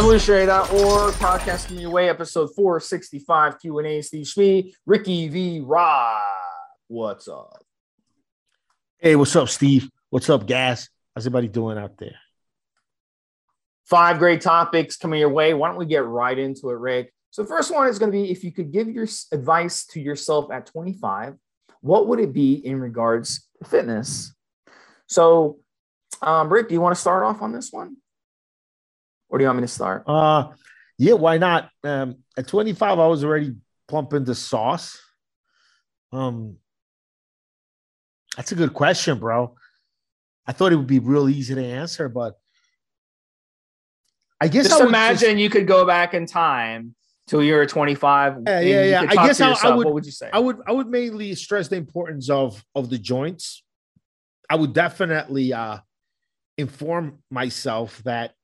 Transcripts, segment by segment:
Evolutionary.org, podcast coming your way, episode 465, Q&A, Steve Schmee, Ricky V. Rod. What's up? Hey, what's up, Steve? What's up, Gas? How's everybody doing out there? Five great topics coming your way. Why don't we get right into it, Rick? So first one is going to be if you could give your advice to yourself at 25, what would it be in regards to fitness? So, um, Rick, do you want to start off on this one? Or do you want me to start? Uh yeah, why not? Um at 25, I was already pumping the sauce. Um that's a good question, bro. I thought it would be real easy to answer, but I guess just I imagine just, you could go back in time till you were 25. Yeah, yeah, yeah. I guess I, I, would. What would you say? I would. I would mainly stress the importance of of the joints. I would definitely uh inform myself that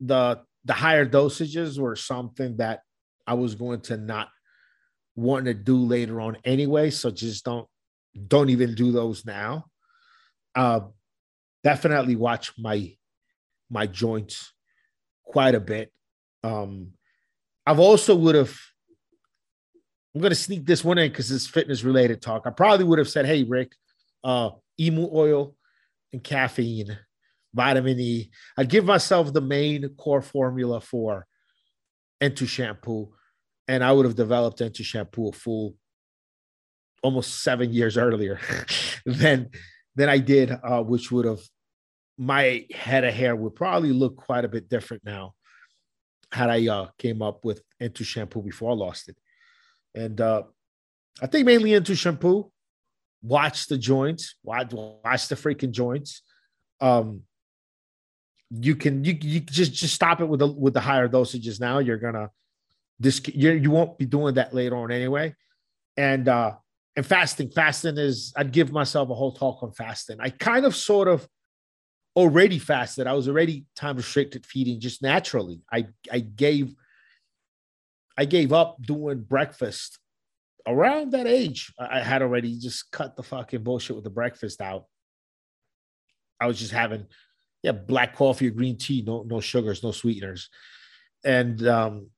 the the higher dosages were something that I was going to not want to do later on anyway. So just don't don't even do those now. Uh, definitely watch my my joints quite a bit. Um, I've also would have. I'm gonna sneak this one in because it's fitness related talk. I probably would have said, "Hey, Rick, uh, emu oil and caffeine vitamin E. I'd give myself the main core formula for Entu shampoo, and I would have developed Entu shampoo a full almost seven years earlier than than I did, uh, which would have my head of hair would probably look quite a bit different now had I uh, came up with Entu shampoo before I lost it. And uh, I think mainly Entu shampoo. Watch the joints, watch, watch the freaking joints. Um, you can you you just just stop it with the with the higher dosages now. You're gonna this you you won't be doing that later on anyway. And uh and fasting, fasting is I'd give myself a whole talk on fasting. I kind of sort of already fasted. I was already time restricted feeding just naturally. I I gave I gave up doing breakfast around that age. I had already just cut the fucking bullshit with the breakfast out. I was just having yeah, black coffee or green tea, no, no sugars, no sweeteners. And um,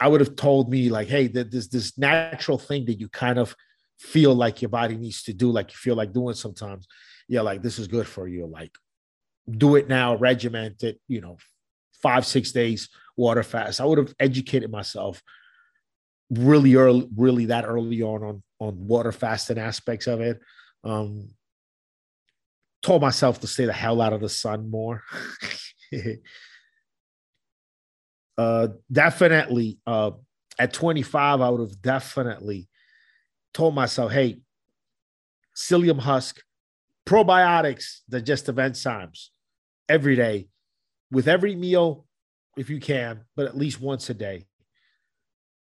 I would have told me like, hey, that this this natural thing that you kind of feel like your body needs to do, like you feel like doing sometimes. Yeah, like this is good for you. Like do it now, regiment it, you know, five, six days water fast. I would have educated myself really early, really that early on on on water fasting aspects of it. Um, told myself to stay the hell out of the sun more. uh, definitely, uh, at 25, I would have definitely told myself, hey, psyllium husk, probiotics, digestive enzymes every day with every meal, if you can, but at least once a day.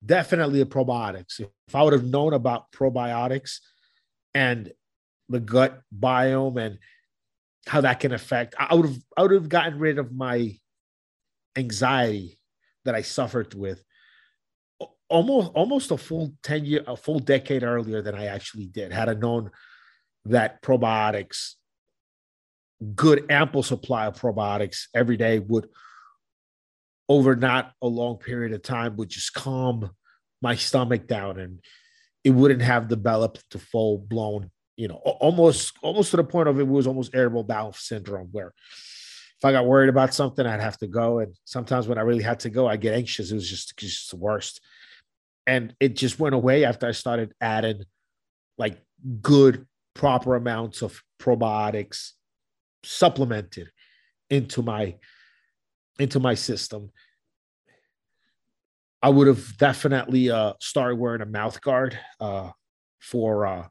Definitely the probiotics. If I would have known about probiotics and the gut biome and how that can affect. I would have I would have gotten rid of my anxiety that I suffered with almost almost a full 10 year a full decade earlier than I actually did had I known that probiotics good ample supply of probiotics every day would over not a long period of time would just calm my stomach down and it wouldn't have developed to full blown you know, almost almost to the point of it was almost irritable bowel syndrome, where if I got worried about something, I'd have to go. And sometimes when I really had to go, I get anxious. It was just, just the worst. And it just went away after I started adding like good, proper amounts of probiotics supplemented into my into my system. I would have definitely uh, started wearing a mouth guard uh, for uh,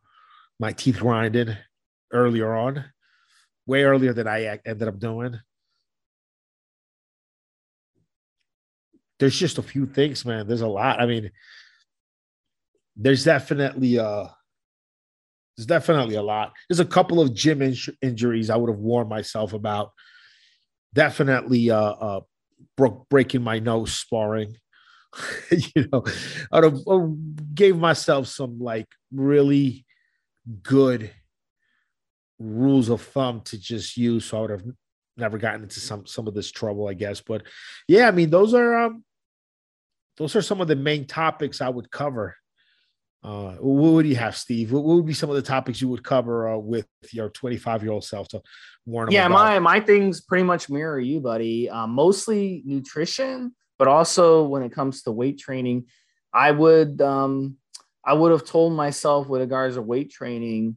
my teeth grinded earlier on, way earlier than I ended up doing. There's just a few things, man. There's a lot. I mean, there's definitely a there's definitely a lot. There's a couple of gym in- injuries I would have warned myself about. Definitely uh uh broke breaking my nose sparring. you know, I would have uh, gave myself some like really good rules of thumb to just use. So I would have never gotten into some some of this trouble, I guess. But yeah, I mean, those are um, those are some of the main topics I would cover. Uh, what would you have, Steve? What, would be some of the topics you would cover uh, with your 25 year old self to warn them? Yeah, about? my my things pretty much mirror you, buddy. Um, mostly nutrition, but also when it comes to weight training, I would um, I would have told myself with regards to weight training,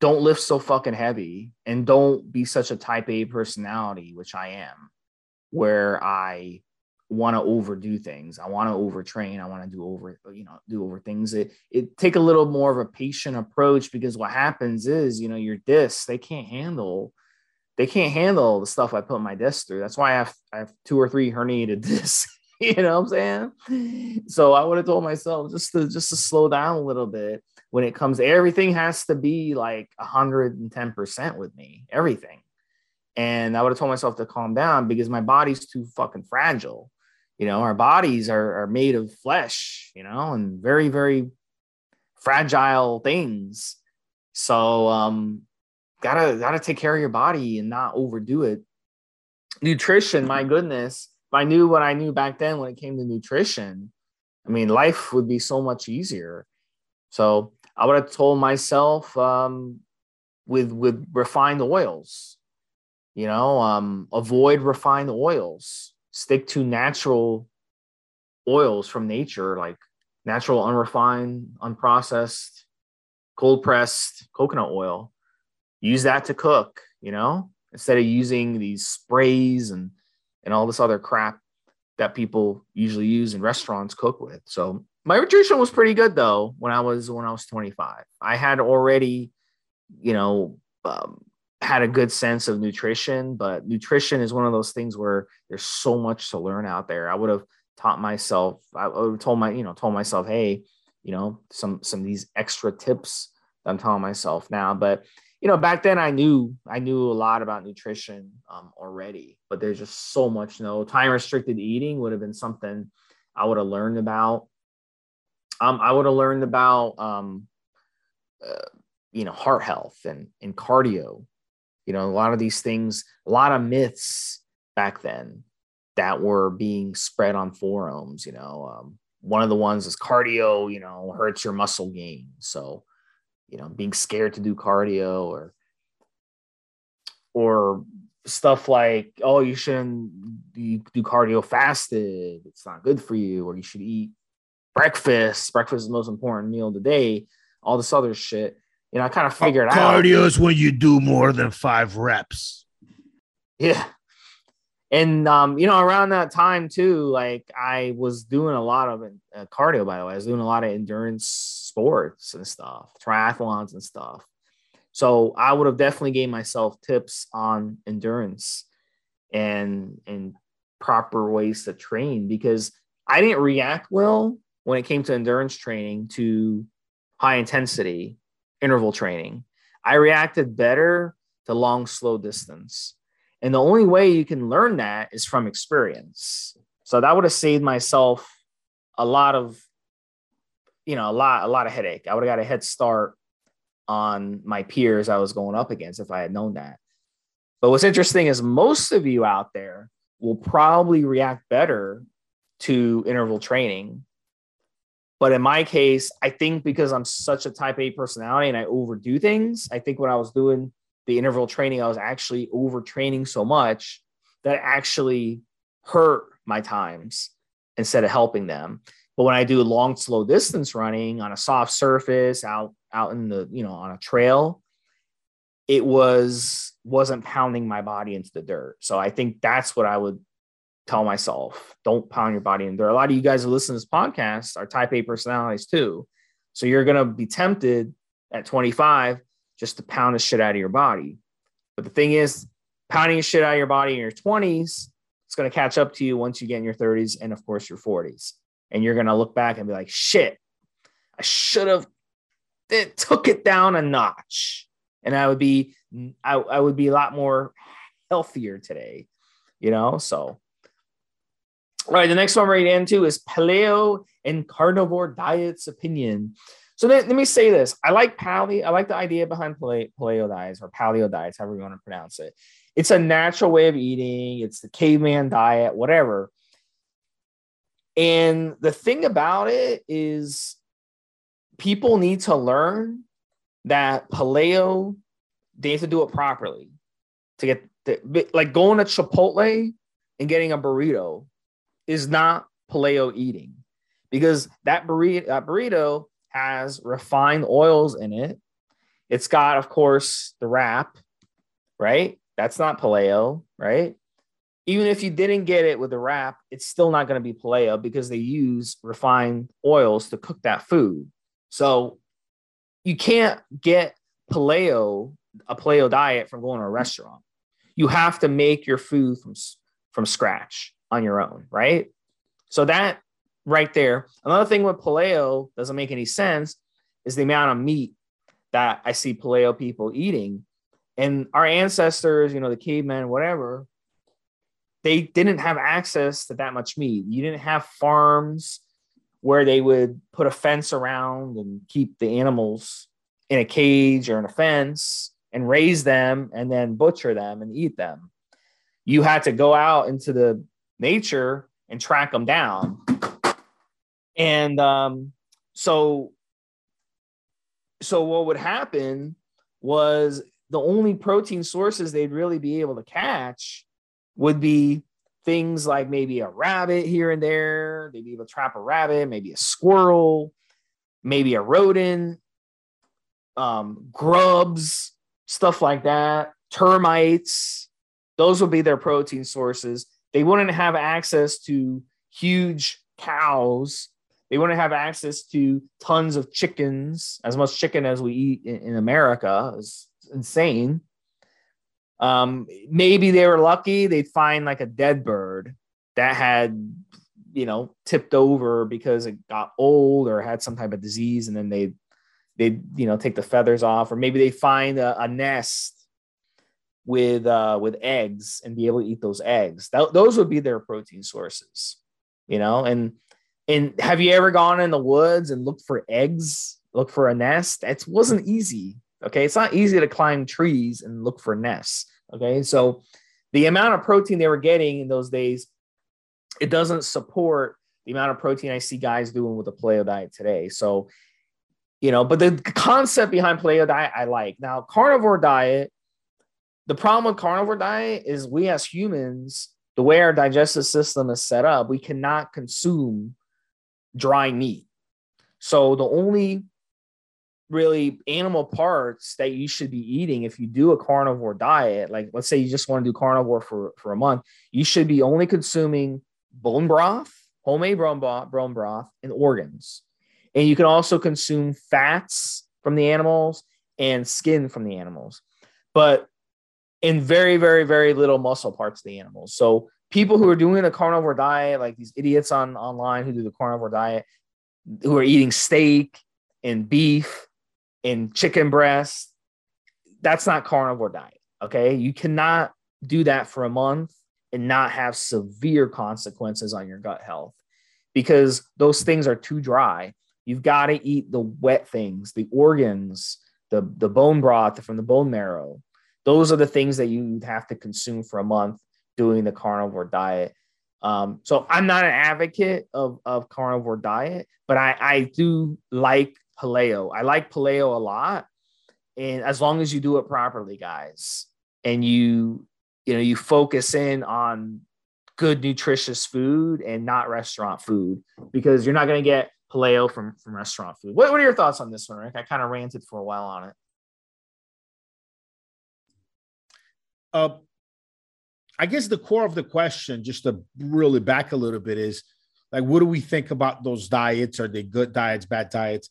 don't lift so fucking heavy and don't be such a type A personality, which I am, where I want to overdo things. I want to overtrain. I want to do over, you know, do over things. It it take a little more of a patient approach because what happens is, you know, your discs, they can't handle they can't handle the stuff I put my disc through. That's why I have I have two or three herniated discs. you know what I'm saying? So I would have told myself just to just to slow down a little bit when it comes everything has to be like 110% with me, everything. And I would have told myself to calm down because my body's too fucking fragile. You know, our bodies are, are made of flesh, you know, and very, very fragile things. So um gotta gotta take care of your body and not overdo it. Nutrition, my goodness I knew what I knew back then when it came to nutrition, I mean, life would be so much easier. So I would have told myself um, with with refined oils, you know, um, avoid refined oils. Stick to natural oils from nature, like natural, unrefined, unprocessed, cold pressed coconut oil. Use that to cook, you know, instead of using these sprays and and all this other crap that people usually use in restaurants cook with. So my nutrition was pretty good though when I was when I was 25. I had already, you know, um, had a good sense of nutrition, but nutrition is one of those things where there's so much to learn out there. I would have taught myself, I would have told my, you know, told myself, hey, you know, some some of these extra tips I'm telling myself now. But you know, back then I knew I knew a lot about nutrition um, already, but there's just so much. You know, time restricted eating would have been something I would have learned about. Um, I would have learned about, um, uh, you know, heart health and and cardio. You know, a lot of these things, a lot of myths back then that were being spread on forums. You know, um, one of the ones is cardio. You know, hurts your muscle gain. So you know being scared to do cardio or or stuff like oh you shouldn't do cardio fasted. It's not good for you or you should eat breakfast. Breakfast is the most important meal of the day all this other shit. You know i kind of oh, figured cardio out cardio is when you do more than five reps. Yeah and um, you know, around that time too, like I was doing a lot of uh, cardio. By the way, I was doing a lot of endurance sports and stuff, triathlons and stuff. So I would have definitely gave myself tips on endurance and and proper ways to train because I didn't react well when it came to endurance training to high intensity interval training. I reacted better to long slow distance. And the only way you can learn that is from experience. So that would have saved myself a lot of, you know, a lot, a lot of headache. I would have got a head start on my peers I was going up against if I had known that. But what's interesting is most of you out there will probably react better to interval training. But in my case, I think because I'm such a type A personality and I overdo things, I think what I was doing the interval training, I was actually overtraining so much that actually hurt my times instead of helping them. But when I do long, slow distance running on a soft surface out out in the you know on a trail, it was wasn't pounding my body into the dirt. So I think that's what I would tell myself: don't pound your body in dirt. A lot of you guys who listen to this podcast are Type A personalities too, so you're gonna be tempted at 25 just to pound the shit out of your body. But the thing is, pounding the shit out of your body in your 20s, it's going to catch up to you once you get in your 30s and, of course, your 40s. And you're going to look back and be like, shit, I should have it took it down a notch. And I would be, I, I would be a lot more healthier today, you know? So, all right, the next one we're going into is paleo and carnivore diets opinion. So then, let me say this: I like paleo. I like the idea behind paleo, paleo diets or paleo diets, however you want to pronounce it. It's a natural way of eating. It's the caveman diet, whatever. And the thing about it is, people need to learn that paleo. They need to do it properly to get the, like going to Chipotle and getting a burrito is not paleo eating because that burrito, that burrito has refined oils in it. It's got, of course, the wrap, right? That's not paleo, right? Even if you didn't get it with the wrap, it's still not going to be paleo because they use refined oils to cook that food. So you can't get paleo, a paleo diet from going to a restaurant. You have to make your food from, from scratch on your own, right? So that right there. Another thing with paleo doesn't make any sense is the amount of meat that I see paleo people eating. And our ancestors, you know, the cavemen, whatever, they didn't have access to that much meat. You didn't have farms where they would put a fence around and keep the animals in a cage or in a fence and raise them and then butcher them and eat them. You had to go out into the nature and track them down and um, so, so what would happen was the only protein sources they'd really be able to catch would be things like maybe a rabbit here and there. They'd be able to trap a rabbit, maybe a squirrel, maybe a rodent, um, grubs, stuff like that, termites. Those would be their protein sources. They wouldn't have access to huge cows they wouldn't have access to tons of chickens, as much chicken as we eat in, in America. It's insane. Um, maybe they were lucky; they'd find like a dead bird that had, you know, tipped over because it got old or had some type of disease, and then they they you know take the feathers off, or maybe they find a, a nest with uh, with eggs and be able to eat those eggs. Those would be their protein sources, you know. And and have you ever gone in the woods and looked for eggs, look for a nest? It wasn't easy. Okay. It's not easy to climb trees and look for nests. Okay. So the amount of protein they were getting in those days, it doesn't support the amount of protein I see guys doing with the paleo diet today. So, you know, but the concept behind paleo diet, I like. Now, carnivore diet, the problem with carnivore diet is we as humans, the way our digestive system is set up, we cannot consume dry meat. So the only really animal parts that you should be eating if you do a carnivore diet, like let's say you just want to do carnivore for, for a month, you should be only consuming bone broth, homemade bone broth, bone broth, and organs. And you can also consume fats from the animals and skin from the animals, but in very, very, very little muscle parts of the animals. So people who are doing a carnivore diet, like these idiots on online who do the carnivore diet, who are eating steak and beef and chicken breast, that's not carnivore diet. Okay. You cannot do that for a month and not have severe consequences on your gut health because those things are too dry. You've got to eat the wet things, the organs, the, the bone broth from the bone marrow. Those are the things that you have to consume for a month doing the carnivore diet. Um, so I'm not an advocate of, of carnivore diet, but I, I do like paleo. I like paleo a lot. And as long as you do it properly, guys, and you, you know, you focus in on good nutritious food and not restaurant food, because you're not going to get paleo from, from restaurant food. What, what are your thoughts on this one, Rick? I kind of ranted for a while on it. Uh, I guess the core of the question, just to really back a little bit, is like, what do we think about those diets? Are they good diets, bad diets?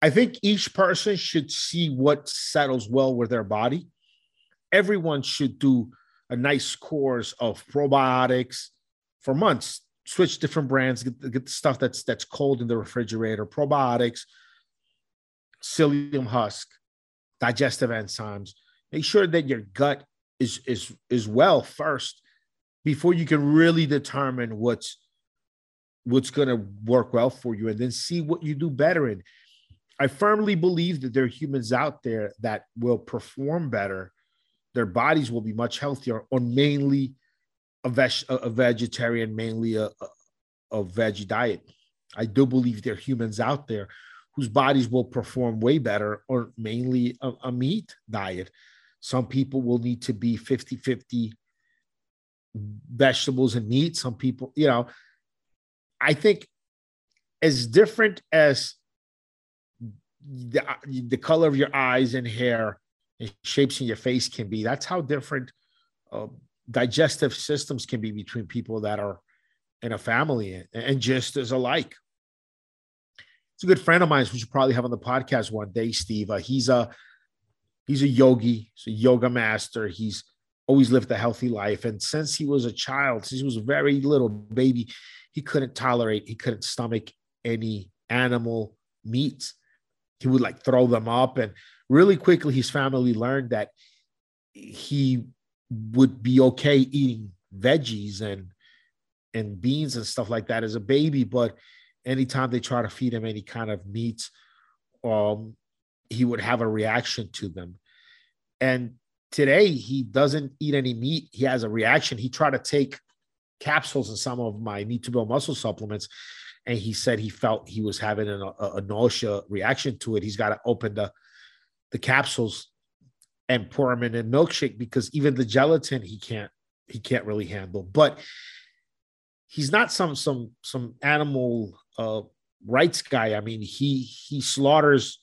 I think each person should see what settles well with their body. Everyone should do a nice course of probiotics for months. Switch different brands, get, get the stuff that's that's cold in the refrigerator. Probiotics, psyllium husk, digestive enzymes. Make sure that your gut is is is well first before you can really determine what's what's going to work well for you and then see what you do better in I firmly believe that there are humans out there that will perform better. Their bodies will be much healthier on mainly a, veg- a vegetarian, mainly a, a, veggie diet. I do believe there are humans out there whose bodies will perform way better on mainly a, a meat diet. Some people will need to be 50 50 vegetables and meat. Some people, you know, I think as different as the, the color of your eyes and hair and shapes in your face can be, that's how different uh, digestive systems can be between people that are in a family and just as alike. It's a good friend of mine. We should probably have on the podcast one day, Steve. Uh, he's a he's a yogi, he's a yoga master. He's always lived a healthy life, and since he was a child, since he was a very little baby, he couldn't tolerate, he couldn't stomach any animal meats. He would like throw them up, and really quickly, his family learned that he would be okay eating veggies and and beans and stuff like that as a baby, but anytime they try to feed him any kind of meats, um, he would have a reaction to them. And today he doesn't eat any meat. He has a reaction. He tried to take capsules and some of my need to build muscle supplements. And he said he felt he was having a, a nausea reaction to it. He's got to open the, the capsules and pour them in a milkshake because even the gelatin he can't he can't really handle. But he's not some some some animal uh, rights guy. I mean, he he slaughters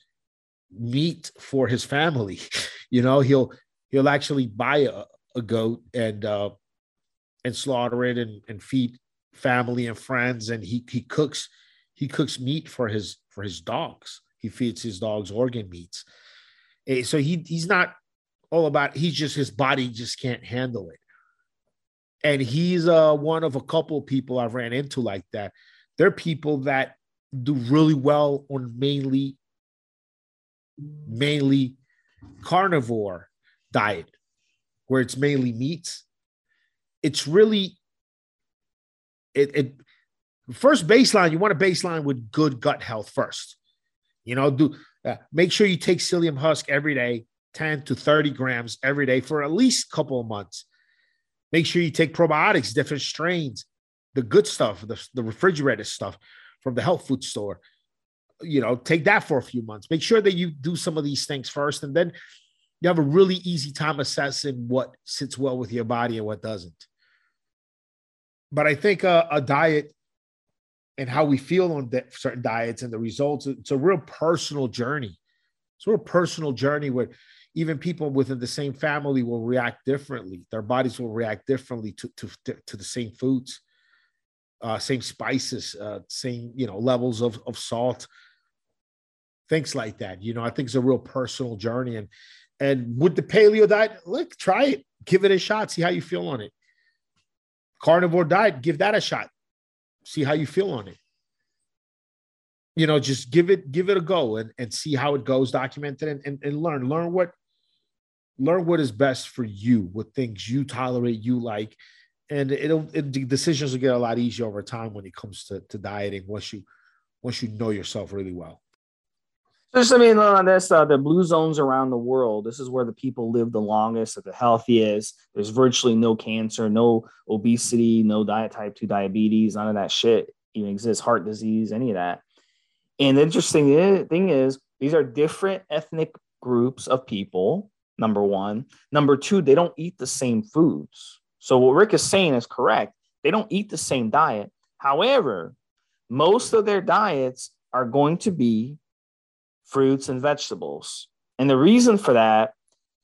meat for his family. You know, he'll he'll actually buy a, a goat and uh, and slaughter it and, and feed family and friends. And he he cooks he cooks meat for his for his dogs. He feeds his dogs organ meats. Eh, so he he's not all about. He's just his body just can't handle it and he's uh, one of a couple people I've ran into like that. They're people that do really well on mainly mainly carnivore diet, where it's mainly meats. It's really it, it first baseline. You want a baseline with good gut health first. You know, do uh, make sure you take psyllium husk every day, ten to thirty grams every day for at least a couple of months Make sure you take probiotics, different strains, the good stuff, the, the refrigerated stuff from the health food store. You know, take that for a few months. Make sure that you do some of these things first, and then you have a really easy time assessing what sits well with your body and what doesn't. But I think a, a diet and how we feel on certain diets and the results, it's a real personal journey. It's a real personal journey where even people within the same family will react differently. Their bodies will react differently to to, to the same foods, uh, same spices, uh, same you know levels of of salt, things like that. You know, I think it's a real personal journey. And and with the paleo diet, look, try it, give it a shot, see how you feel on it. Carnivore diet, give that a shot, see how you feel on it you know just give it give it a go and, and see how it goes document it and, and, and learn learn what learn what is best for you, what things you tolerate, you like, and it'll it, the decisions will get a lot easier over time when it comes to, to dieting once you once you know yourself really well. Just I mean on this, uh, the blue zones around the world. This is where the people live the longest, the healthiest. There's virtually no cancer, no obesity, no diet type two diabetes, none of that shit even exists. Heart disease, any of that. And the interesting thing is, these are different ethnic groups of people number one. Number two, they don't eat the same foods. So what Rick is saying is correct. They don't eat the same diet. However, most of their diets are going to be fruits and vegetables. And the reason for that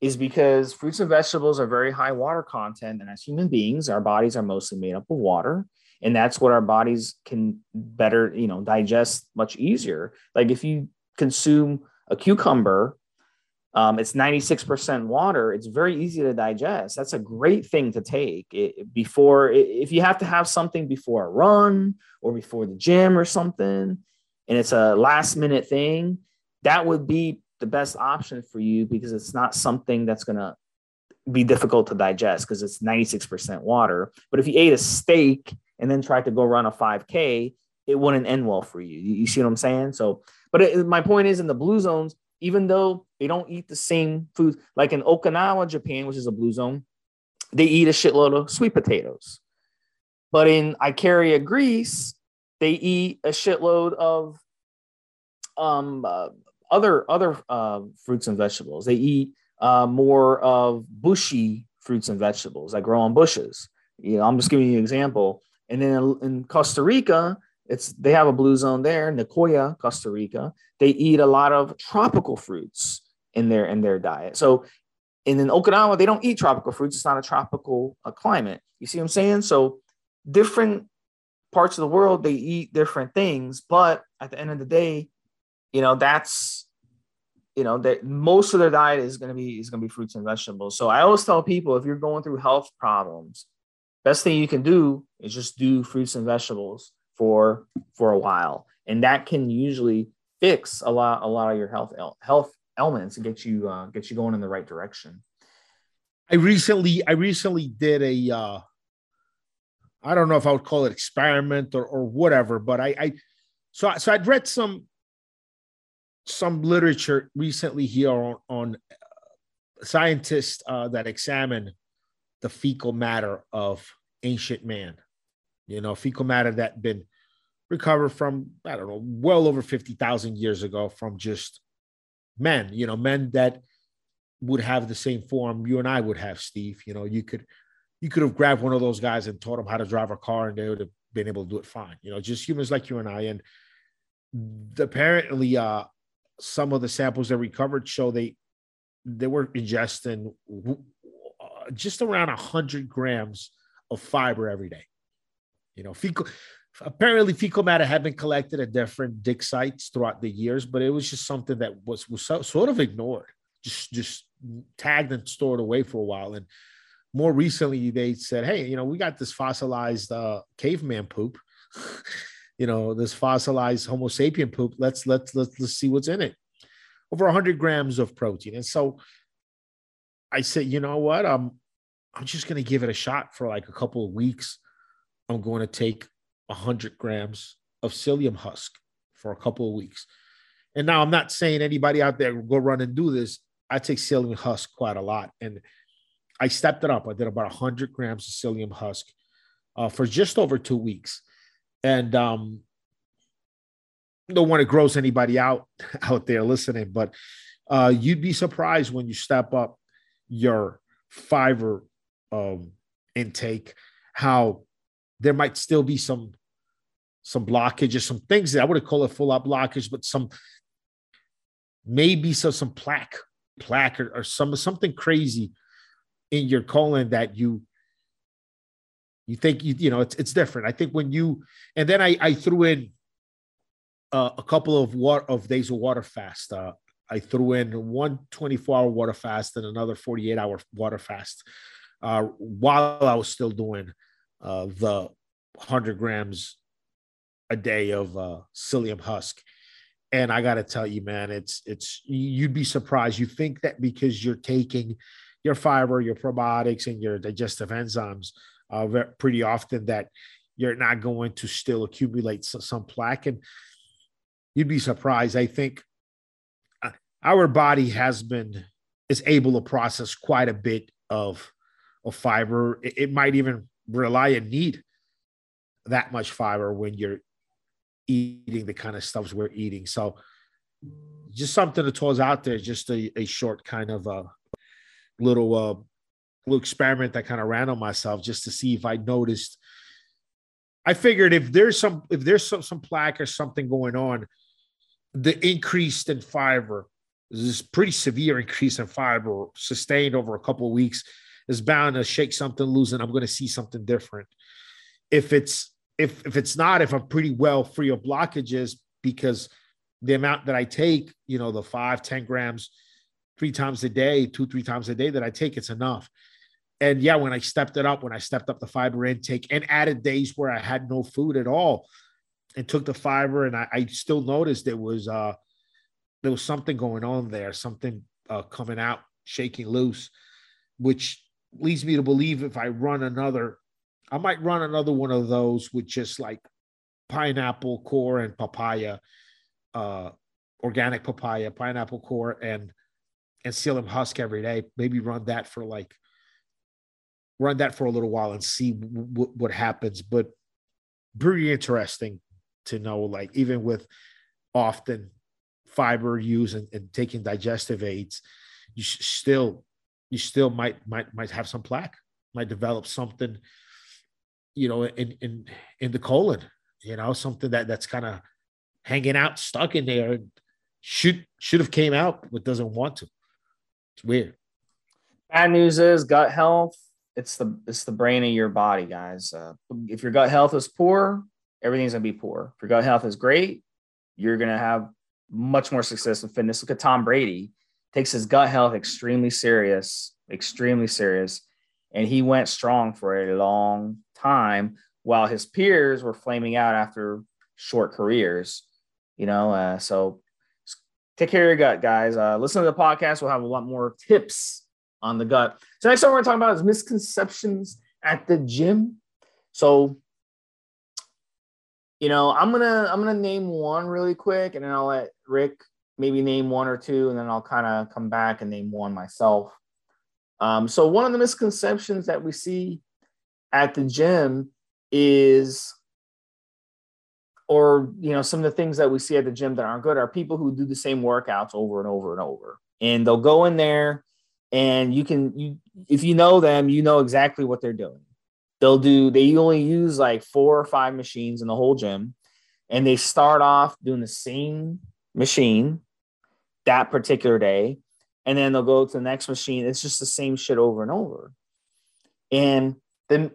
is because fruits and vegetables are very high water content. And as human beings, our bodies are mostly made up of water. And that's what our bodies can better, you know, digest much easier. Like if you consume a cucumber um, it's 96% water. It's very easy to digest. That's a great thing to take it, before, if you have to have something before a run or before the gym or something, and it's a last minute thing, that would be the best option for you because it's not something that's going to be difficult to digest because it's 96% water. But if you ate a steak and then tried to go run a 5K, it wouldn't end well for you. You see what I'm saying? So But it, my point is, in the blue zones, even though they don't eat the same food, like in Okinawa, Japan, which is a blue zone, they eat a shitload of sweet potatoes. But in Icaria, Greece, they eat a shitload of um, uh, other other uh, fruits and vegetables. They eat uh, more of bushy fruits and vegetables that grow on bushes. You know, I'm just giving you an example. And then in Costa Rica, it's they have a blue zone there, Nicoya, Costa Rica. They eat a lot of tropical fruits in their in their diet. So, and in Okinawa, they don't eat tropical fruits. It's not a tropical uh, climate. You see what I'm saying? So, different parts of the world they eat different things, but at the end of the day, you know that's you know that most of their diet is going to be is going to be fruits and vegetables. So I always tell people if you're going through health problems, best thing you can do is just do fruits and vegetables for for a while, and that can usually fix a lot a lot of your health health elements and get you uh, get you going in the right direction. I recently I recently did a uh, I don't know if I would call it experiment or or whatever, but I I so so I'd read some some literature recently here on, on uh, scientists uh, that examine the fecal matter of ancient man. You know, fecal matter that been recovered from I don't know, well over fifty thousand years ago from just men. You know, men that would have the same form you and I would have, Steve. You know, you could you could have grabbed one of those guys and taught them how to drive a car, and they would have been able to do it fine. You know, just humans like you and I. And apparently, uh, some of the samples that recovered show they they were ingesting uh, just around 100 grams of fiber every day. You know, fecal apparently fecal matter had been collected at different dig sites throughout the years, but it was just something that was was so, sort of ignored, just just tagged and stored away for a while. And more recently, they said, "Hey, you know, we got this fossilized uh, caveman poop." you know this fossilized homo sapien poop let's let's let's, let's see what's in it over 100 grams of protein and so i said you know what i'm i'm just going to give it a shot for like a couple of weeks i'm going to take 100 grams of psyllium husk for a couple of weeks. And now i'm not saying anybody out there go run and do this. I take psyllium husk quite a lot. And i stepped it up. I did about 100 grams of psyllium husk uh, for just over two weeks. And um, don't want to gross anybody out out there listening, but uh, you'd be surprised when you step up your fiber um, intake how there might still be some some blockages, some things that I wouldn't call it full out blockage, but some maybe so some plaque, plaque or, or some something crazy in your colon that you you think you you know it's it's different. I think when you and then I I threw in uh, a couple of water of days of water fast. Uh, I threw in one 24 hour water fast and another 48 hour water fast uh, while I was still doing uh, the 100 grams a day of uh, psyllium husk. And I got to tell you, man, it's it's you'd be surprised. You think that because you're taking your fiber, your probiotics, and your digestive enzymes, uh, pretty often that you're not going to still accumulate some plaque. And you'd be surprised. I think uh, our body has been is able to process quite a bit of of fiber. It, it might even rely and need that much fiber when you're eating the kind of stuffs we're eating. So just something that toss out there, just a, a short kind of a little uh, little experiment that kind of ran on myself just to see if I noticed. I figured if there's some if there's some, some plaque or something going on, the increase in fiber, this pretty severe increase in fiber sustained over a couple of weeks, is bound to shake something loose, and I'm going to see something different. If it's if if it's not, if I'm pretty well free of blockages, because the amount that I take, you know, the five, 10 grams three times a day, two, three times a day that I take, it's enough. And yeah, when I stepped it up, when I stepped up the fiber intake and added days where I had no food at all, and took the fiber, and I, I still noticed there was uh there was something going on there, something uh, coming out, shaking loose, which leads me to believe if I run another, I might run another one of those with just like pineapple core and papaya uh, organic papaya, pineapple core, and and psyllium husk every day. Maybe run that for like run that for a little while and see w- what happens. But pretty interesting to know, like even with often fiber use and, and taking digestive aids, you still you still might might might have some plaque, might develop something, you know, in in in the colon, you know, something that that's kind of hanging out, stuck in there, should should have came out, but doesn't want to. It's weird. Bad news is gut health. It's the it's the brain of your body, guys. Uh, if your gut health is poor, everything's gonna be poor. If your gut health is great, you're gonna have much more success in fitness. Look at Tom Brady, takes his gut health extremely serious, extremely serious, and he went strong for a long time while his peers were flaming out after short careers. You know, uh, so take care of your gut, guys. Uh, listen to the podcast. We'll have a lot more tips on the gut. So next one we're talking about is misconceptions at the gym. So, you know, I'm gonna I'm gonna name one really quick, and then I'll let Rick maybe name one or two, and then I'll kind of come back and name one myself. Um, so one of the misconceptions that we see at the gym is or you know some of the things that we see at the gym that aren't good are people who do the same workouts over and over and over and they'll go in there and you can you if you know them you know exactly what they're doing they'll do they only use like four or five machines in the whole gym and they start off doing the same machine that particular day. And then they'll go to the next machine. It's just the same shit over and over. And then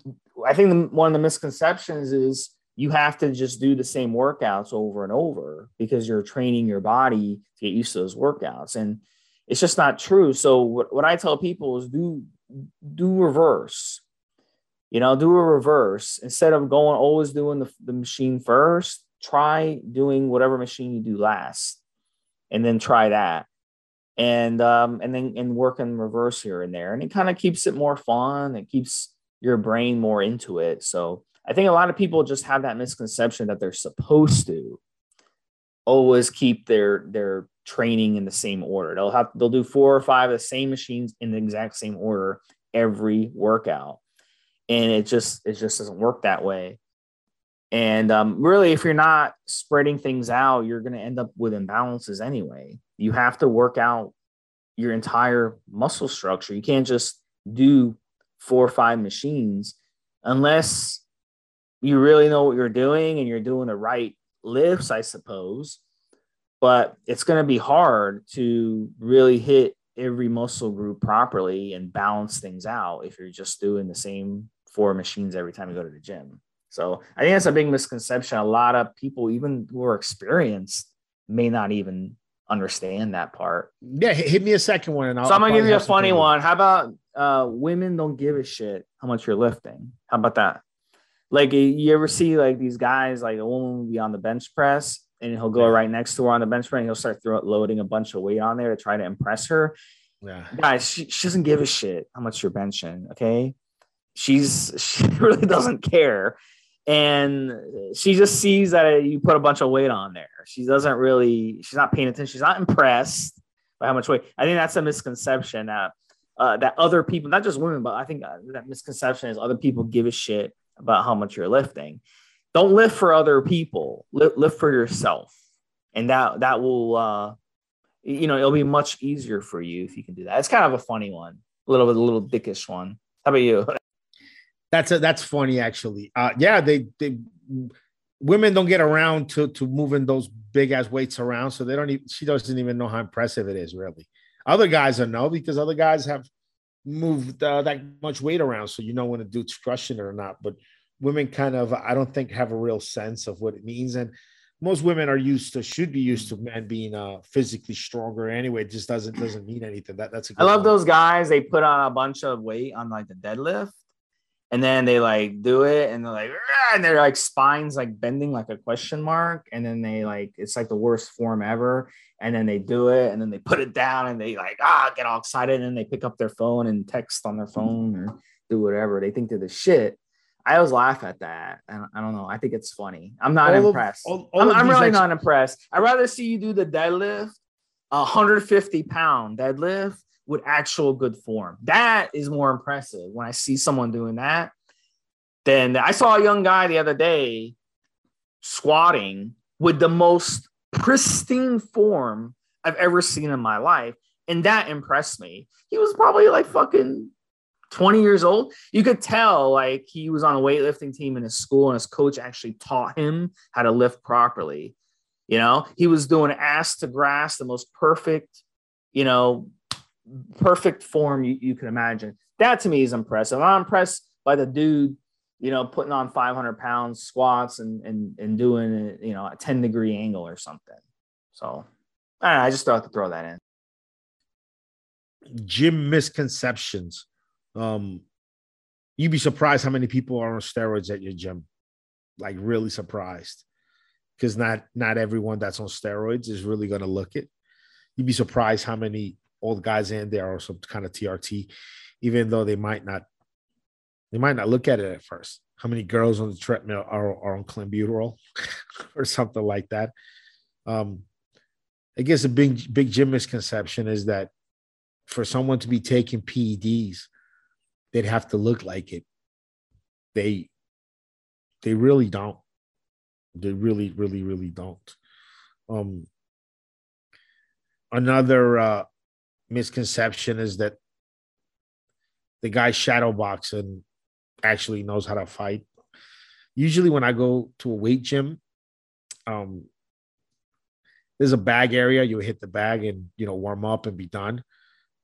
i think the, one of the misconceptions is you have to just do the same workouts over and over because you're training your body to get used to those workouts. And it's just not true. So what, what i tell people is do do reverse you know do a reverse. Instead of going always doing the, the machine first try doing whatever machine you do last and then try that. And um and then and work in reverse here and there. And it kind of keeps it more fun. It keeps your brain more into it. So I think a lot of people just have that misconception that they're supposed to always keep their their training in the same order. They'll have they'll do four or five of the same machines in the exact same order every workout, and it just it just doesn't work that way. And um, really, if you're not spreading things out, you're going to end up with imbalances anyway. You have to work out your entire muscle structure. You can't just do four or five machines unless you really know what you're doing and you're doing the right lifts, I suppose. But it's going to be hard to really hit every muscle group properly and balance things out if you're just doing the same four machines every time you go to the gym. So I think that's a big misconception. A lot of people, even who are experienced, may not even understand that part. Yeah, hit me a second one. And I'll, so I'm gonna give you a funny one. How about uh, women don't give a shit how much you're lifting? How about that? like you ever see like these guys like a woman will be on the bench press and he'll go yeah. right next to her on the bench press and he'll start throw, loading a bunch of weight on there to try to impress her. Yeah, guys, she, she doesn't give a shit how much you're benching. Okay, she's she really doesn't care, and she just sees that you put a bunch of weight on there. She doesn't really. She's not paying attention. She's not impressed by how much weight. I think that's a misconception that uh, that other people, not just women, but I think uh, that misconception is other people give a shit about how much you're lifting. Don't lift for other people. Lift, lift for yourself, and that that will, uh, you know, it'll be much easier for you if you can do that. It's kind of a funny one, a little bit, a little dickish one. How about you? That's a, that's funny actually. Uh, yeah, they they women don't get around to to moving those big ass weights around, so they don't. Even, she doesn't even know how impressive it is, really. Other guys are know because other guys have moved uh, that much weight around, so you know when a dude's crushing it or not. But women kind of, I don't think, have a real sense of what it means, and most women are used to, should be used to men being uh, physically stronger anyway. It just doesn't doesn't mean anything. That that's. I love one. those guys. They put on a bunch of weight on like the deadlift, and then they like do it, and they're like, and they're like spines like bending like a question mark, and then they like it's like the worst form ever and then they do it and then they put it down and they like ah get all excited and they pick up their phone and text on their phone or do whatever they think they're the shit I always laugh at that. I don't, I don't know. I think it's funny. I'm not All of- impressed. all- all I'm, I'm really ex- not impressed. I'd rather see you do the deadlift, a 150 pound deadlift with actual good form. That is more impressive when I see someone doing that. Then I saw a young guy the other day squatting with the most pristine form I've ever seen in my life. And that impressed me. He was probably like fucking 20 years old. You could tell like he was on a weightlifting team in his school and his coach actually taught him how to lift properly. You know, he was doing ass to grass, the most perfect, you know, perfect form you, you can imagine. That to me is impressive. I'm impressed by the dude, you know, putting on 500 pounds squats and and and doing you know a 10 degree angle or something. So I know, I just thought to throw that in. gym misconceptions. Um, you'd be surprised how many people are on steroids at your gym. Like really surprised, because not not everyone that's on steroids is really going to look it. You'd be surprised how many old guys in there are some kind of TRT, even though they might not. They might not look at it at first. How many girls on the treadmill are, are on clenbuterol or something like that? Um, I guess a big big gym misconception is that for someone to be taking PEDs, they'd have to look like it. They they really don't. They really, really, really don't. Um another uh misconception is that the guy shadowboxing actually knows how to fight. Usually when I go to a weight gym, um there's a bag area, you hit the bag and you know warm up and be done.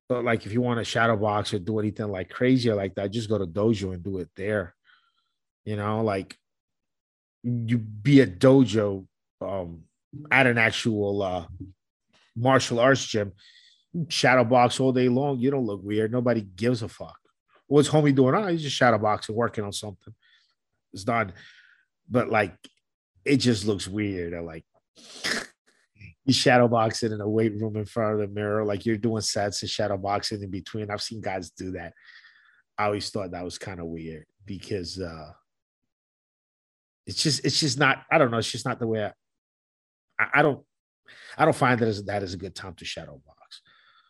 But like if you want to shadow box or do anything like crazy or like that, just go to dojo and do it there. You know, like you be a dojo um at an actual uh martial arts gym, shadow box all day long. You don't look weird. Nobody gives a fuck. What's homie doing? Oh, he's just shadow boxing, working on something. It's done. But like it just looks weird. Or like you shadow boxing in a weight room in front of the mirror, like you're doing sets and shadow boxing in between. I've seen guys do that. I always thought that was kind of weird because uh it's just it's just not I don't know, it's just not the way I I, I don't I don't find that as that is a good time to shadow box.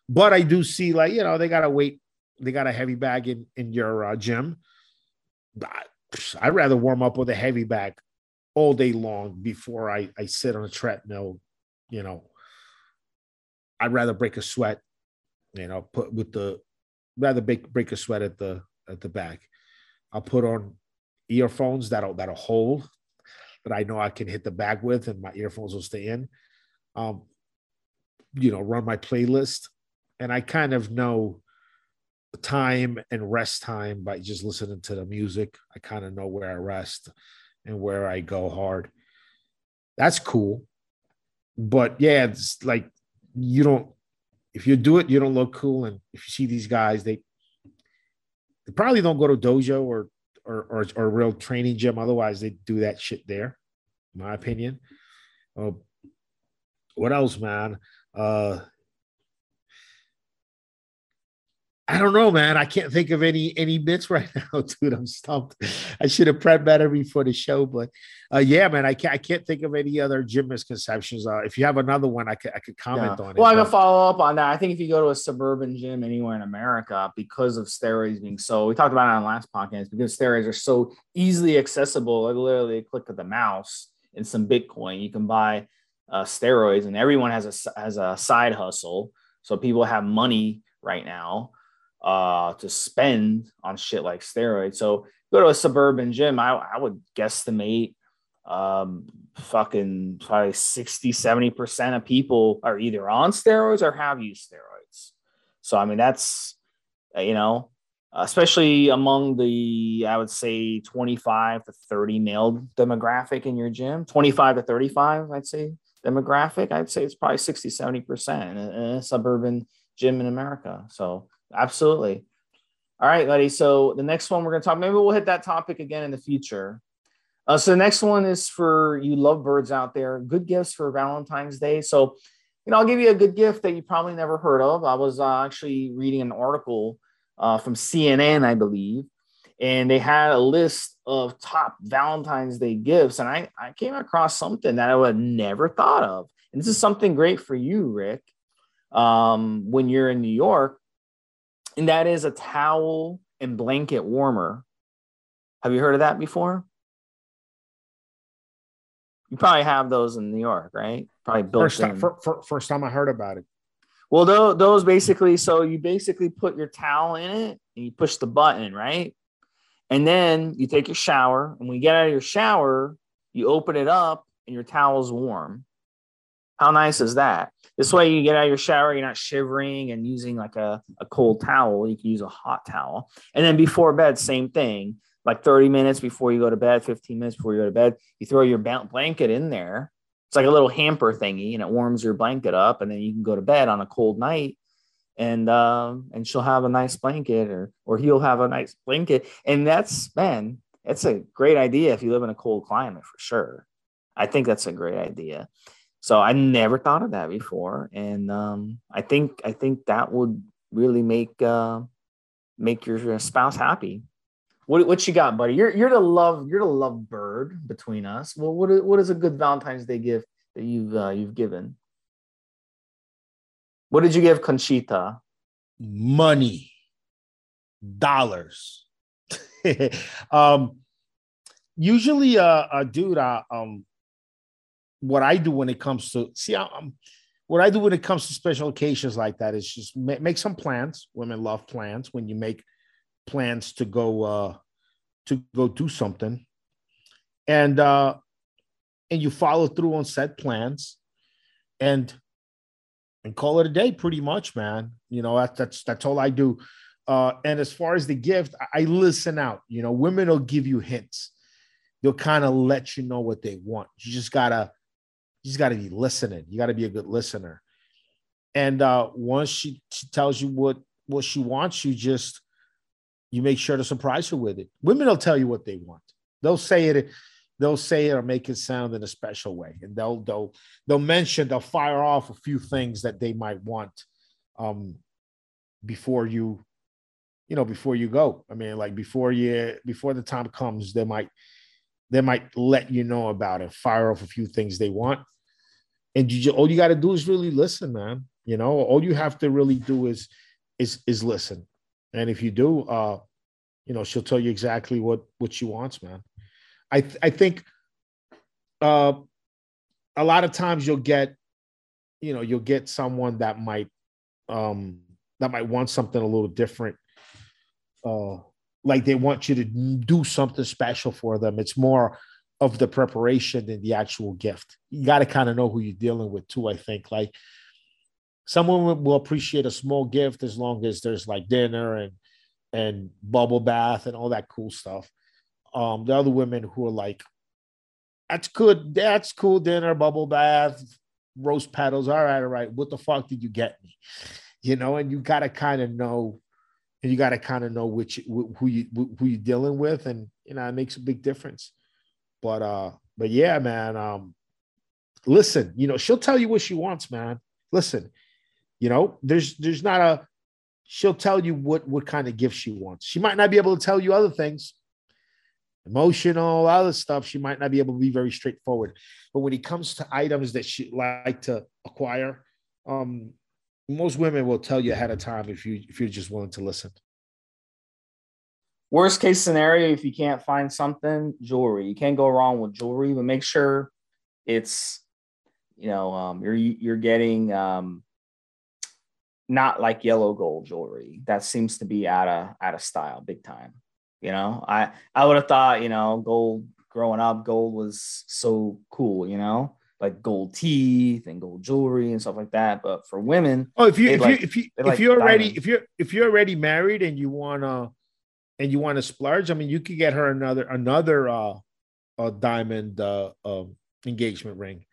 But I do see like, you know, they got a weight, they got a heavy bag in in your uh, gym. I, I'd rather warm up with a heavy bag all day long before I, I sit on a treadmill you know, I'd rather break a sweat, you know, put with the rather break break a sweat at the at the back. I'll put on earphones that'll that'll hold that I know I can hit the bag with, and my earphones will stay in. Um, you know, run my playlist, and I kind of know time and rest time by just listening to the music. I kind of know where I rest and where I go hard. That's cool but yeah, it's like you don't if you do it, you don't look cool. And if you see these guys, they they probably don't go to dojo or or or, or real training gym. Otherwise, they do that shit there, my opinion. Uh, what else, man? Uh I don't know, man. I can't think of any any bits right now, dude. I'm stumped. I should have prepped better before the show, but uh, yeah, man. I can't I can't think of any other gym misconceptions. Uh, if you have another one, I could I could comment Yeah. on Well, it. Well, I can but- follow up on that. I think if you go to a suburban gym anywhere in America, because of steroids being so, we talked about it on last podcast, because steroids are so easily accessible, like literally a click of the mouse and some Bitcoin, you can buy uh, steroids, and everyone has a has a side hustle. So people have money right now uh, to spend on shit like steroids. So go to a suburban gym, I, I would guesstimate um fucking probably 60 70% of people are either on steroids or have used steroids so i mean that's uh, you know especially among the i would say 25 to 30 male demographic in your gym 25 to 35 i'd say demographic i'd say it's probably 60 70% in a, in a suburban gym in america so absolutely all right buddy so the next one we're going to talk maybe we'll hit that topic again in the future uh, so the next one is for you lovebirds out there. Good gifts for Valentine's Day. So, you know, I'll give you a good gift that you probably never heard of. I was uh, actually reading an article uh, from CNN, I believe, and they had a list of top Valentine's Day gifts. And I, I came across something that I would never thought of. And this is something great for you, Rick, um, when you're in New York. And that is a towel and blanket warmer. Have you heard of that before? You probably have those in New York, right? Probably built First time, in. fir- fir- first time I heard about it. Well, those, those basically, so you basically put your towel in it and you push the button, right? And then you take your shower. And when you get out of your shower, you open it up and your towel's warm. How nice is that? This way, you get out of your shower, you're not shivering and using like a, a cold towel. You can use a hot towel. And then before bed, same thing. Like 30 minutes before you go to bed, 15 minutes before you go to bed, you throw your blanket in there. It's like a little hamper thingy and it warms your blanket up. And then you can go to bed on a cold night and um and she'll have a nice blanket or or he'll have a nice blanket and that's man that's a great idea if you live in a cold climate for sure i think that's a great idea so i never thought of that before and um i think i think that would really make uh make your spouse happy. What, what you got buddy? You're you're the love you're the love bird between us. Well what is, what is a good valentine's day gift that you've uh, you've given? What did you give Conchita? Money, dollars. um, usually, uh, uh dude, uh, um, what I do when it comes to see, um, what I do when it comes to special occasions like that is just ma- make some plans. Women love plans. When you make plans to go, uh, to go do something, and uh, and you follow through on set plans, and and call it a day pretty much man. You know that's that's that's all i do. Uh and as far as the gift i, I listen out. You know women will give you hints. They'll kind of let you know what they want. You just gotta you just gotta be listening. You gotta be a good listener. And uh once she, she tells you what what she wants you just you make sure to surprise her with it. Women will tell you what they want. They'll say it they'll say it or make it sound in a special way. And they'll they'll they'll mention they'll fire off a few things that they might want um before you you know before you go. I mean like before you before the time comes they might they might let you know about it fire off a few things they want and you all you got to do is really listen man you know all you have to really do is is is listen and if you do uh you know she'll tell you exactly what what she wants man I th- I think uh, a lot of times you'll get, you know, you'll get someone that might um, that might want something a little different. Uh, like they want you to do something special for them. It's more of the preparation than the actual gift. You got to kind of know who you're dealing with too. I think like someone will appreciate a small gift as long as there's like dinner and and bubble bath and all that cool stuff um, the other women who are like, that's good, that's cool dinner, bubble bath, rose petals. All right, all right. What the fuck did you get me? You know, and you gotta kind of know, and you gotta kind of know which who you who you're dealing with, and you know, it makes a big difference. But uh, but yeah, man. Um, listen, you know, she'll tell you what she wants, man. Listen, you know, there's there's not a she'll tell you what what kind of gift she wants. She might not be able to tell you other things, emotional, other stuff, she might not be able to be very straightforward. But when it comes to items that she like to acquire, um, most women will tell you ahead of time if you if you're just willing to listen. Worst case scenario, if you can't find something, jewelry. You can't go wrong with jewelry, but make sure it's you know um, you're you're getting um, not like yellow gold jewelry. That seems to be out of out of style, big time. You know, I I would have thought, you know, gold growing up, gold was so cool, you know, like gold teeth and gold jewelry and stuff like that. But for women, oh, if you if like, you if you if like you're already diamonds. if you're if you're already married and you wanna and you want to splurge, I mean, you could get her another another uh a diamond uh, uh engagement ring.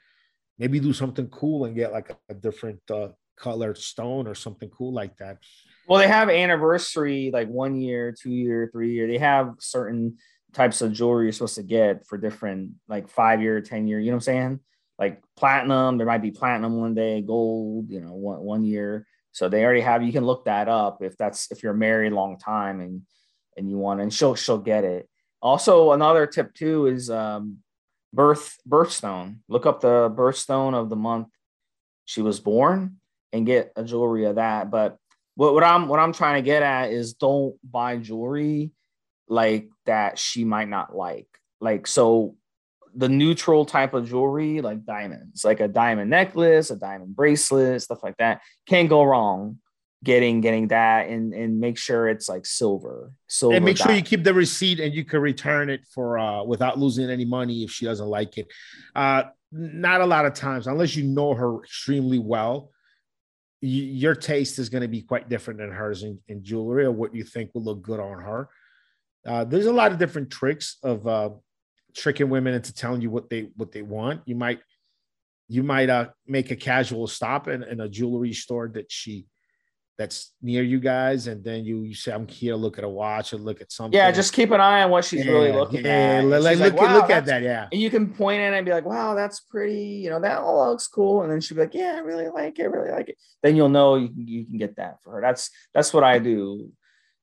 Maybe do something cool and get like a, different uh colored stone or something cool like that. Well, they have anniversary, like one year, two year, three year. They have certain types of jewelry you're supposed to get for different, like five year, 10 year, you know what I'm saying? Like platinum, there might be platinum one day, gold, you know, one, one year. So they already have, you can look that up if that's, if you're married a long time and, and you want, and she'll she'll get it. Also, another tip too is um, birth birthstone. Look up the birthstone of the month she was born and get a jewelry of that. But what, what I'm what I'm trying to get at is don't buy jewelry like that she might not like. Like so the neutral type of jewelry, like diamonds, like a diamond necklace, a diamond bracelet, stuff like that, can't go wrong getting getting that and and make sure it's like silver silver and make sure you keep the receipt and you can return it for uh without losing any money if she doesn't like it. Uh not a lot of times unless you know her extremely well your taste is going to be quite different than hers in, in jewelry or what you think will look good on her. Uh, there's a lot of different tricks of uh, tricking women into telling you what they what they want. You might you might uh, make a casual stop in, in a jewelry store that she that's near you guys, and then you, you say, "I'm here to look at a watch or look at something." Yeah, just keep an eye on what she's yeah, really looking yeah, at. Like, like, look, wow, look at that, yeah. And you can point at it and be like, "Wow, that's pretty." You know, that all looks cool. And then she'll be like, "Yeah, I really like it. Really like it." Then you'll know you can, you can get that for her. That's that's what I do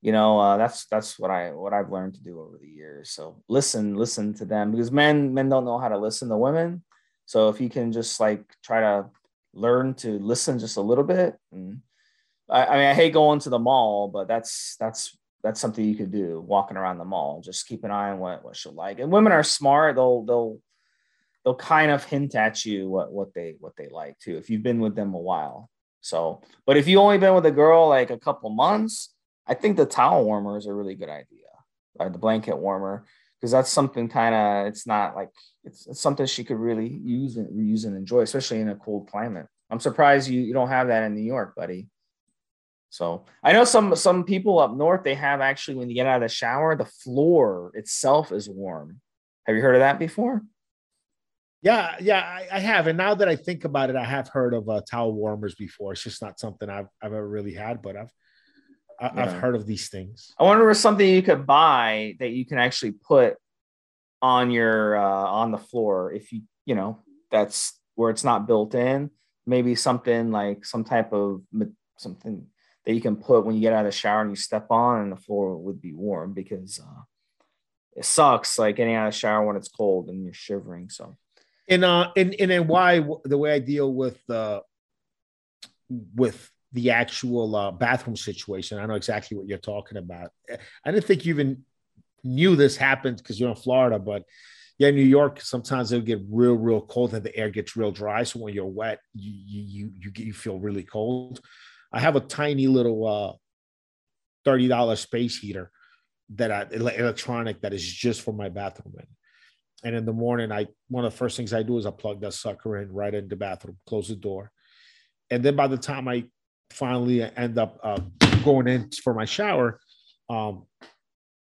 you know uh, that's that's what i what i've learned to do over the years so listen listen to them because men men don't know how to listen to women so if you can just like try to learn to listen just a little bit and I, I mean i hate going to the mall but that's that's that's something you could do walking around the mall just keep an eye on what, what she'll like and women are smart they'll they'll they'll kind of hint at you what what they what they like too if you've been with them a while so but if you only been with a girl like a couple months I think the towel warmer is a really good idea, right? The blanket warmer, because that's something kind of it's not like it's, it's something she could really use and reuse and enjoy, especially in a cold climate. I'm surprised you you don't have that in New York, buddy. So I know some some people up north they have actually when you get out of the shower, the floor itself is warm. Have you heard of that before? Yeah, yeah, I, I have. And now that I think about it, I have heard of uh, towel warmers before. It's just not something I've I've ever really had, but I've I, have heard of these things. I wonder if something you could buy that you can actually put on your uh, on the floor if you you know that's where it's not built in. Maybe something like some type of something that you can put when you get out of the shower and you step on, and the floor would be warm because uh, it sucks like getting out of the shower when it's cold and you're shivering. So, and uh, and and then why the way I deal with uh with the actual uh, bathroom situation. I know exactly what you're talking about. I didn't think you even knew this happened because you're in Florida, but yeah, New York sometimes it'll get real, real cold and the air gets real dry. So when you're wet, you you you, you feel really cold. I have a tiny little uh, thirty dollar space heater that I electronic that is just for my bathroom. In. And in the morning, I one of the first things I do is I plug that sucker in right in the bathroom, close the door, and then by the time I finally end up uh, going in for my shower, um,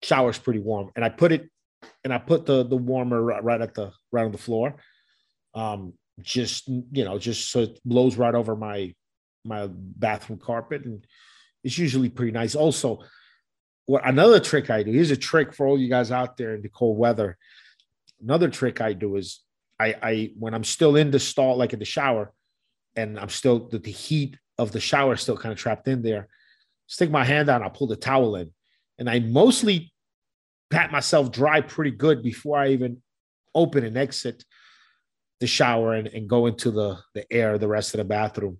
shower's pretty warm, and I put it and I put the the warmer right at the right on the floor, um, just you know, just so it blows right over my my bathroom carpet, and it's usually pretty nice. Also, what another trick I do here's a trick for all you guys out there in the cold weather. Another trick I do is I I when I'm still in the stall, like in the shower, and I'm still the, the heat of the shower is still kind of trapped in there. Stick my hand out, I'll pull the towel in. And I mostly pat myself dry pretty good before I even open and exit the shower and, and go into the, the air, the rest of the bathroom.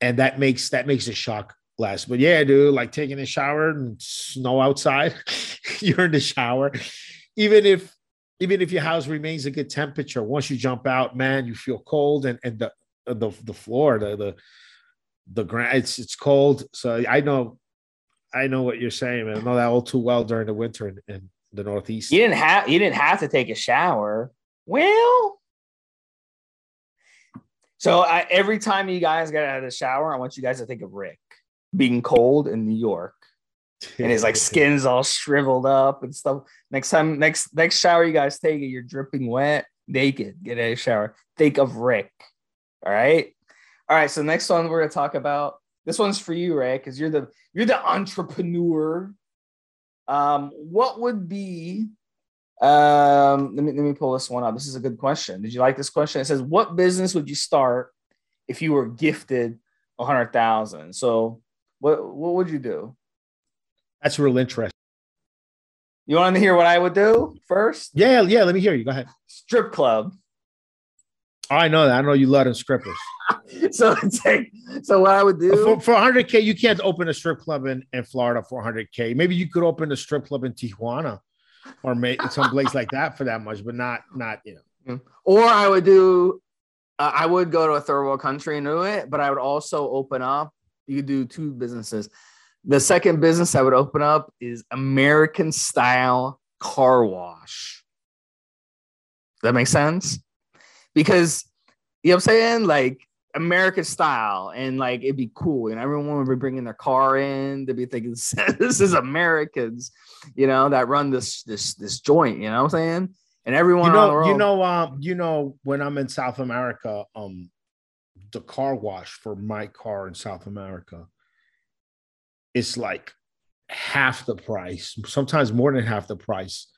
And that makes that makes a shock less. But yeah, dude, like taking a shower and snow outside, you're in the shower. Even if even if your house remains a good temperature, once you jump out, man, you feel cold and, and the the the floor, the the the ground it's it's cold so i know i know what you're saying man. i know that all too well during the winter in, in the northeast you didn't have you didn't have to take a shower well so I, every time you guys get out of the shower i want you guys to think of rick being cold in new york and his like skin's all shriveled up and stuff next time next next shower you guys take it you're dripping wet naked get a shower think of rick all right all right, so next one we're gonna talk about. This one's for you, Ray, because you're the you're the entrepreneur. Um, what would be um let me let me pull this one up. This is a good question. Did you like this question? It says, What business would you start if you were gifted a hundred thousand? So what what would you do? That's real interesting. You want to hear what I would do first? Yeah, yeah. Let me hear you. Go ahead. Strip club. I know that. I know you love them strippers. so take, so what I would do for, for 100k, you can't open a strip club in, in Florida for 100k. Maybe you could open a strip club in Tijuana or make some place like that for that much, but not not you know. Or I would do, uh, I would go to a third world country and do it, but I would also open up. You do two businesses. The second business I would open up is American style car wash. That makes sense because you know what I'm saying, like American style, and like it'd be cool, and everyone would be bringing their car in. They'd be thinking, "This is Americans," you know, that run this this this joint. You know what I'm saying? And everyone, you know, you know, um, you know, when I'm in South America, um, the car wash for my car in South America is like half the price, sometimes more than half the price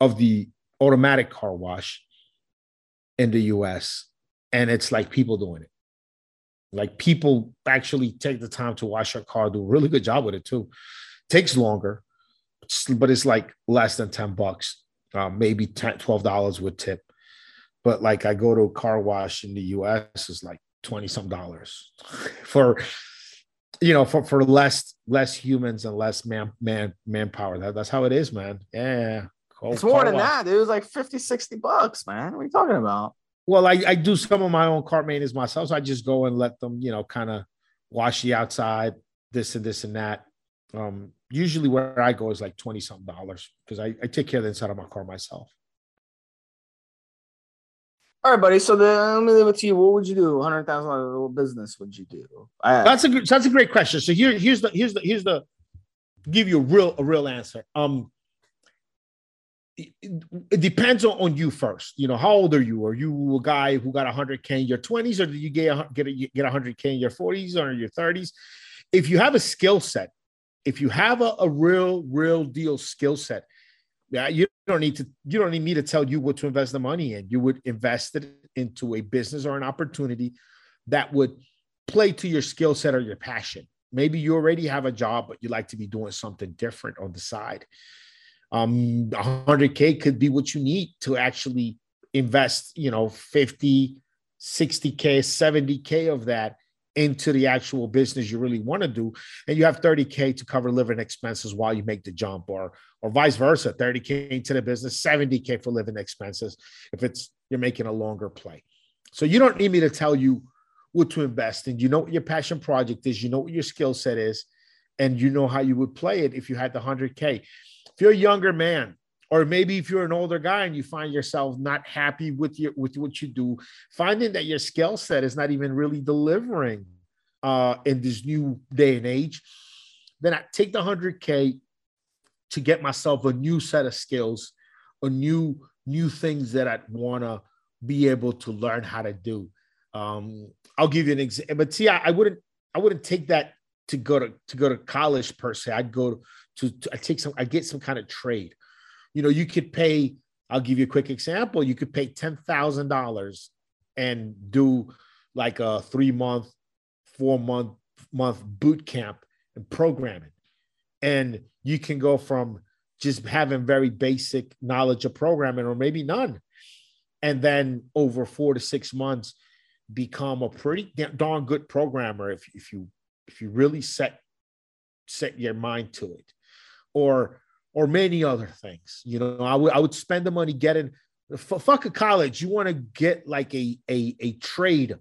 of the automatic car wash in the US. And it's like people doing it. Like people actually take the time to wash your car, do a really good job with it too. Takes longer, but it's like less than 10 bucks, uh, maybe 10, $12 with tip. But like I go to a car wash in the US, it's like 20 some dollars for you know for for less less humans and less man man manpower that, that's how it is man yeah it's more than wash. that it was like 50 60 bucks man what are you talking about well I, I do some of my own car maintenance myself so i just go and let them you know kind of wash the outside this and this and that um usually where i go is like 20 something dollars because I, I take care of the inside of my car myself all right, buddy. So then let me leave it to you. What would you do? Hundred thousand dollar business would you do? I, that's a that's a great question. So here here's the here's the here's the give you a real a real answer. Um, it, depends on, you first. You know, how old are you? Are you a guy who got 100k in your 20s, or do you get get a, get 100k in your 40s or your 30s? If you have a skill set, if you have a, a real real deal skill set, yeah, you don't need to you don't need me to tell you what to invest the money in. You would invest it into a business or an opportunity that would play to your skill set or your passion. Maybe you already have a job, but you like to be doing something different on the side. Um, 100K could be what you need to actually invest, you know, 50, 60K, 70K of that into the actual business you really want to do. And you have 30k to cover living expenses while you make the jump or or vice versa 30k into the business 70k for living expenses if it's you're making a longer play. So you don't need me to tell you what to invest in. You know what your passion project is you know what your skill set is and you know how you would play it if you had the 100k if you're a younger man or maybe if you're an older guy and you find yourself not happy with your with what you do finding that your skill set is not even really delivering uh, in this new day and age then i take the 100k to get myself a new set of skills a new new things that i'd want to be able to learn how to do. Um, i'll give you an example but see I, I wouldn't i wouldn't take that to go to to go to college per se. I'd go to, to i take some i get some kind of trade you know, you could pay, I'll give you a quick example. You could pay $10,000 and do like a three month, four month, month boot camp and programming. And you can go from just having very basic knowledge of programming or maybe none. And then over four to six months, become a pretty darn good programmer if, if you if you really set set your mind to it or or many other things. You know, I would I would spend the money getting f- fuck a college. You want to get like a a a trade,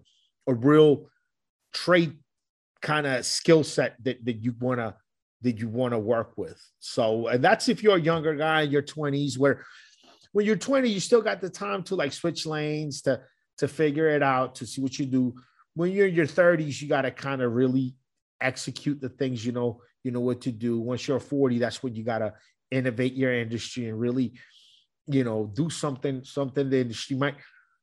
a real trade kind of skill set that that you want to that you want to work with. So, and that's if you're a younger guy in your 20s, where when you're 20, you still got the time to like switch lanes to to figure it out, to see what you do. When you're in your 30s, you got to kind of really execute the things you know you know what to do. Once you're 40, that's when you gotta innovate your industry and really, you know, do something, something the industry might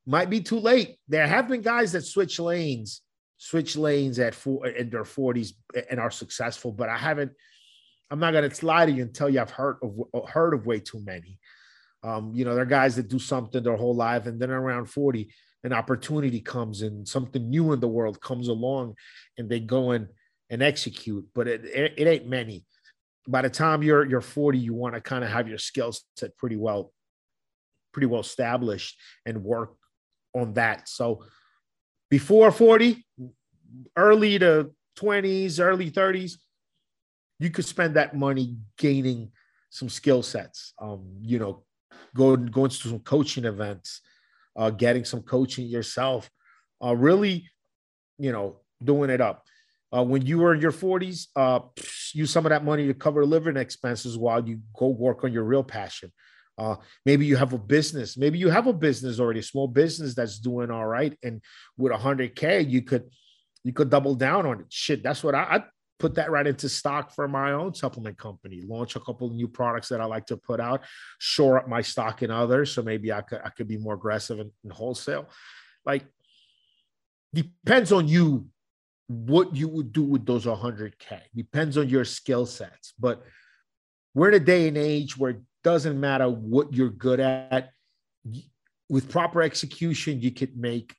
might be too late. There have been guys that switch lanes, switch lanes at four in their 40s and are successful, but I haven't, I'm not gonna lie to you and tell you I've heard of heard of way too many. Um, you know, there are guys that do something their whole life and then around 40, an opportunity comes and something new in the world comes along and they go and and execute, but it, it, it ain't many by the time you're you're 40, you want to kind of have your skill set pretty well, pretty well established and work on that. So before 40, early to 20s, early 30s, you could spend that money gaining some skill sets. Um, you know, going going to some coaching events, uh, getting some coaching yourself, uh, really, you know, doing it up. Uh, when you were in your 40s, uh, use some of that money to cover living expenses while you go work on your real passion. Uh, maybe you have a business. Maybe you have a business already, a small business that's doing all right. And with 100k, you could you could double down on it. Shit, that's what I, I put that right into stock for my own supplement company. Launch a couple new products that I like to put out. Shore up my stock in others, so maybe I could I could be more aggressive in, in wholesale. Like depends on you what you would do with those 100k depends on your skill sets but we're in a day and age where it doesn't matter what you're good at. With proper execution, you could make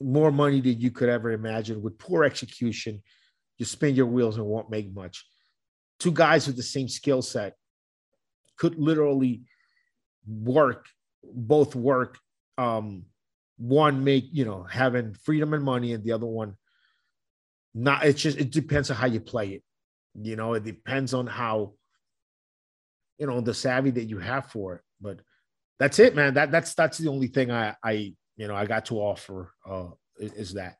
more money than you could ever imagine. With poor execution, you spin your wheels and won't make much. Two guys with the same skill set could literally work, both work. Um, one make you know having freedom and money, and the other one not. It's just it depends on how you play it. You know, it depends on how you know the savvy that you have for it. But that's it, man. That that's that's the only thing I I you know I got to offer uh is, is that.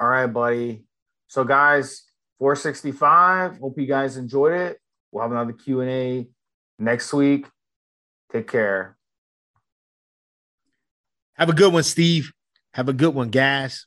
All right, buddy. So guys, 465. Hope you guys enjoyed it. We'll have another Q&A next week. Take care. Have a good one, Steve. Have a good one, guys.